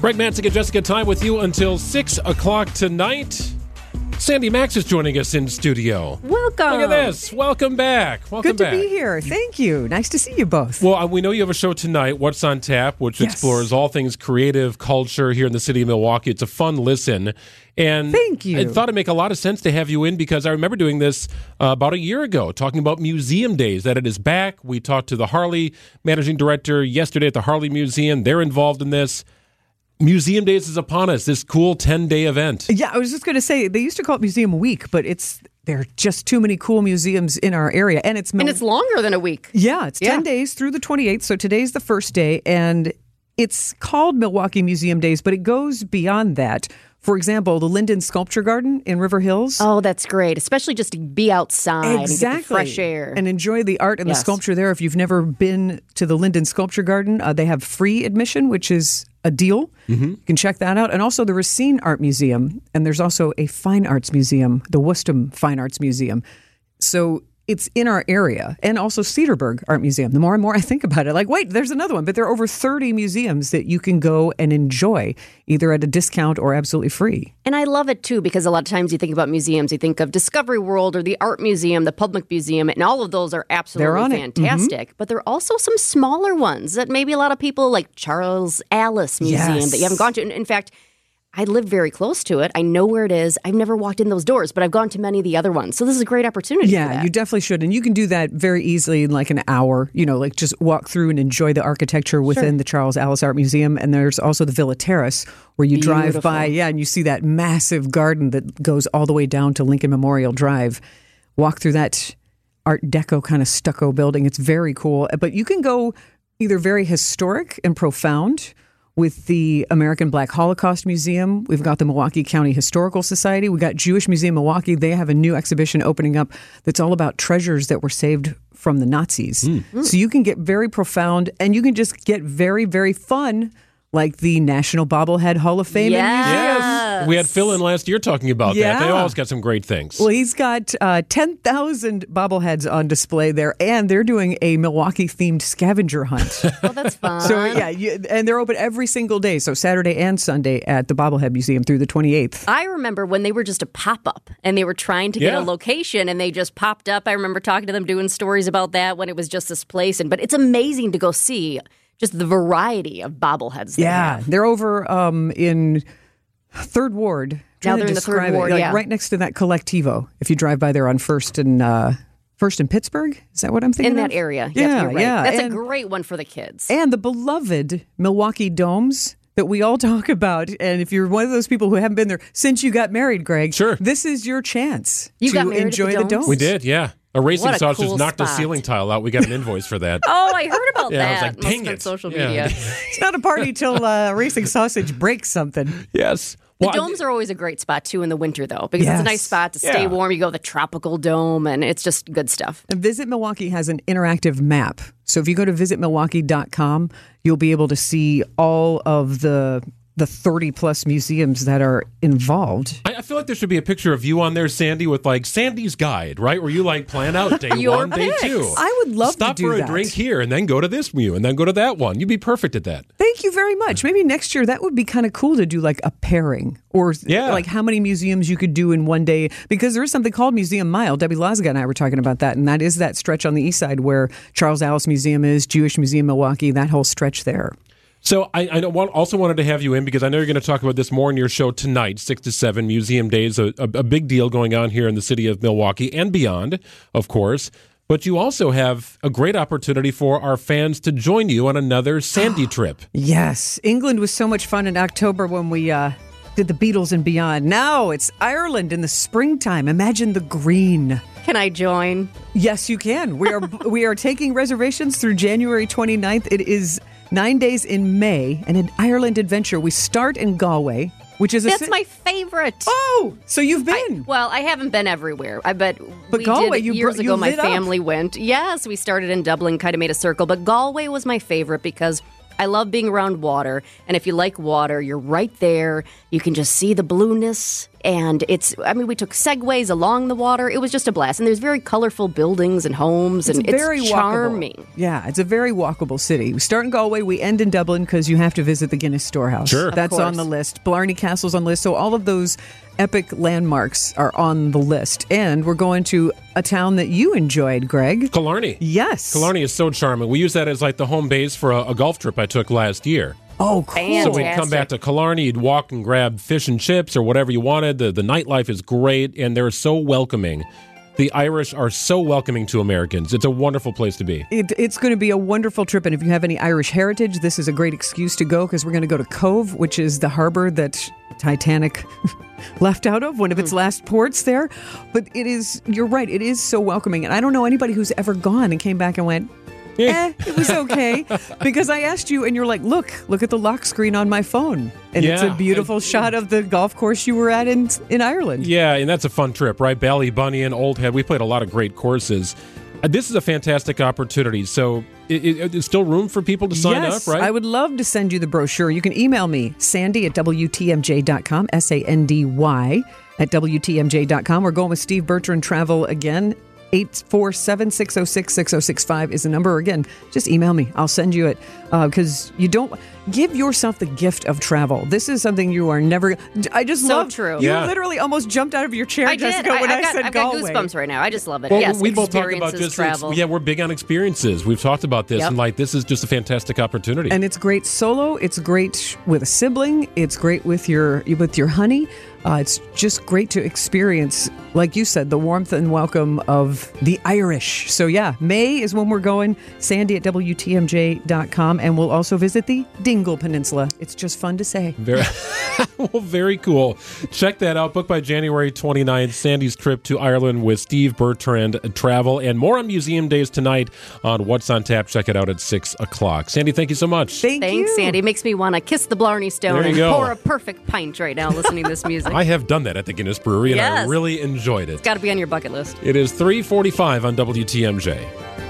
Greg Matzek and Jessica Tighe with you until 6 o'clock tonight. Sandy Maxx is joining us in studio. Welcome. Look at this. Welcome back. Welcome back. Good to back. be here. Thank you. Nice to see you both. Well, uh, we know you have a show tonight, What's on Tap, which Yes. explores all things creative culture here in the city of Milwaukee. It's a fun listen. And Thank you. I thought it'd make a lot of sense to have you in because I remember doing this uh, about a year ago, talking about museum days, that it is back. We talked to the Harley managing director yesterday at the Harley Museum. They're involved in this. Museum Days is upon us, this cool 10 day event. Yeah, I was just going to say they used to call it Museum Week, but it's there are just too many cool museums in our area, and it's Mil- And it's longer than a week. yeah, it's ten Yeah. days through the twenty eighth. So today's the first day, and it's called Milwaukee Museum Days, but it goes beyond that. For example, the Lynden Sculpture Garden in River Hills. Oh, that's great. Especially just to be outside and get the fresh air. and enjoy the art and the sculpture there. If you've never been to the Lynden Sculpture Garden, uh, they have free admission, which is a deal. Mm-hmm. You can check that out. And also the Racine Art Museum, and there's also a Fine Arts Museum, the Worcester Fine Arts Museum. So it's in our area, and also Cedarburg Art Museum. The more and more I think about it, like, wait, there's another one. But there are over 30 museums that you can go and enjoy, either at a discount or absolutely free. And I love it too because a lot of times you think about museums, you think of Discovery World or the Art Museum, the Public Museum, and all of those are absolutely. Mm-hmm. fantastic. But there are also some smaller ones that maybe a lot of people like Charles Allis Museum Yes. that you haven't gone to. In fact, I live very close to it. I know where it is. I've never walked in those doors, but I've gone to many of the other ones. So this is a great opportunity. for Yeah, you definitely should. And you can do that very easily in like an hour, you know, like just walk through and enjoy the architecture within the Charles Allis Art Museum. And there's also the Villa Terrace where you drive by, yeah, and you see that massive garden that goes all the way down to Lincoln Memorial Drive. Walk through that Art Deco kind of stucco building. It's very cool. But you can go either very historic and profound with the American Black Holocaust Museum. We've got the Milwaukee County Historical Society. We've got Jewish Museum Milwaukee. They have a new exhibition opening up that's all about treasures that were saved from the Nazis. Hmm. Hmm. So you can get very profound and you can just get very, very fun, like the National Bobblehead Hall of Fame. in Yes. Museums. Yes. We had Phil in last year talking about that. They always got some great things. Well, he's got uh, 10,000 bobbleheads on display there, and they're doing a Milwaukee themed scavenger hunt. Oh, that's fun. So yeah, you, and they're open every single day, so Saturday and Sunday at the Bobblehead Museum through the 28th. I remember when they were just a pop up and they were trying to get Yeah. a location and they just popped up. I remember talking to them doing stories about that when it was just this place. And but it's amazing to go see just the variety of bobbleheads. they Yeah, have. they're over um, in Third Ward. Now they're in the Third Ward, like yeah. right next to that Colectivo. If you drive by there on First and uh, First and Pittsburgh, is that what I'm thinking? in that of? area. Yeah, yep, right. yeah. That's and, a great one for the kids. and the beloved Milwaukee Domes that we all talk about. And if you're one of those people who haven't been there since you got married, Greg, Sure. this is your chance You to got married at enjoy the the Domes? Domes. we did, yeah. A racing What a sauce just cool knocked the spot. ceiling tile out. We got an invoice for that. Oh, I heard about Yeah, I that. was like, dang been it. social Yeah. media. It's not a party till uh, racing sausage breaks something. yes. The Well, I- domes are always a great spot too in the winter, though, because it's a nice spot to stay Yeah. warm. You go to the tropical dome, and it's just good stuff. And Visit Milwaukee has an interactive map. So if you go to visitmilwaukee.com, you'll be able to see all of the the 30 plus museums that are involved. I, I feel like there should be a picture of you on there, Sandy, with like Sandy's guide, right? Where you like plan out day one, day picks. two. I would love to Stop do for a that. drink here and then go to this view and then go to that one. You'd be perfect at that. Thank you very much. Maybe next year that would be kind of cool to do like a pairing or Yeah. like how many museums you could do in one day because there is something called Museum Mile. Debbie Lazaga and I were talking about that, and that is that stretch on the east side where Charles Allis Museum is, Jewish Museum Milwaukee, that whole stretch there. So I, I want- also wanted to have you in because I know you're going to talk about this more in your show tonight, six to seven Museum Days, a, a, a big deal going on here in the city of Milwaukee and beyond, of course. But you also have a great opportunity for our fans to join you on another Sandy trip. Yes, England was so much fun in October when we uh, did the Beatles and beyond. Now it's Ireland in the springtime. Imagine the green. Can I join? Yes, you can. We are we are taking reservations through January 29th. It is nine days in May, and an Ireland adventure. We start in Galway, which is a That's ci- my favorite. oh. So you've I- been. well, I haven't been everywhere. I bet But we Galway, did you years br- you ago. My lit up. family went. Yes, we started in Dublin, kind of made a circle. But Galway was my favorite because I love being around water. And if you like water, you're right there. You can just see the blueness And it's, I mean, we took segways along the water. It was just a blast. And there's very colorful buildings and homes, and very it's walkable. charming. Yeah, it's a very walkable city. We start in Galway, we end in Dublin because you have to visit the Guinness Storehouse. Sure. Of That's on the list. Blarney Castle's on the list. So all of those epic landmarks are on the list. And we're going to a town that you enjoyed, Greg. Killarney. Yes. Killarney is so charming. We use that as like the home base for a, a golf trip I took last year. Oh, cool. So we'd come back to Killarney, you'd walk and grab fish and chips or whatever you wanted. The, the nightlife is great, and they're so welcoming. The Irish are so welcoming to Americans. It's a wonderful place to be. It, it's going to be a wonderful trip. And if you have any Irish heritage, this is a great excuse to go because we're going to go to Cobh, which is the harbor that Titanic left out of, one of its hmm. last ports there. But it is, you're right, it is so welcoming. And I don't know anybody who's ever gone and came back and went, eh, it was okay. because I asked you and you're like, look, look at the lock screen on my phone. And it's a Yeah. beautiful shot of the golf course you were at in, in Ireland. Yeah, and that's a fun trip, right? Ballybunion and Old Head. We played a lot of great courses. Uh, This is a fantastic opportunity. So, i i there's still room for people to sign yes, up, right? I would love to send you the brochure. You can email me, sandy at WTMJ.com, S A N D Y at WTMJ.com. We're going with Steve Bertrand Travel again. 847 606 6065 is the number. Again, just email me. I'll send you it uh, because you don't give yourself the gift of travel. This is something you are never. I just So love true. You Yeah. literally almost jumped out of your chair, I did. Jessica, I, when I, I got, said I've got Galway. goosebumps right now. I just love it. Well, yes, we both talk about experiences, just travel. yeah, we're big on experiences. We've talked about this, Yep. and like this is just a fantastic opportunity. and it's great solo. It's great with a sibling. It's great with your with your honey. Uh, it's just great to experience, like you said, the warmth and welcome of the Irish. So yeah, May is when we're going. Sandy at WTMJ.com, and we'll also visit the Dingle Peninsula. It's just fun to say. Very, well, very cool. Check that out. Book by January 29th. Sandy's trip to Ireland with Steve Bertrand uh, Travel and more on Museum Days tonight on What's on Tap. Check it out at 6 o'clock. Sandy, thank you so much. Thank Thanks, you. Sandy. Makes me want to kiss the Blarney Stone There you and go. pour a perfect pint right now listening to this music. I have done that at the Guinness Brewery, and I really enjoyed it. It's got to be on your bucket list. It is 345 on WTMJ.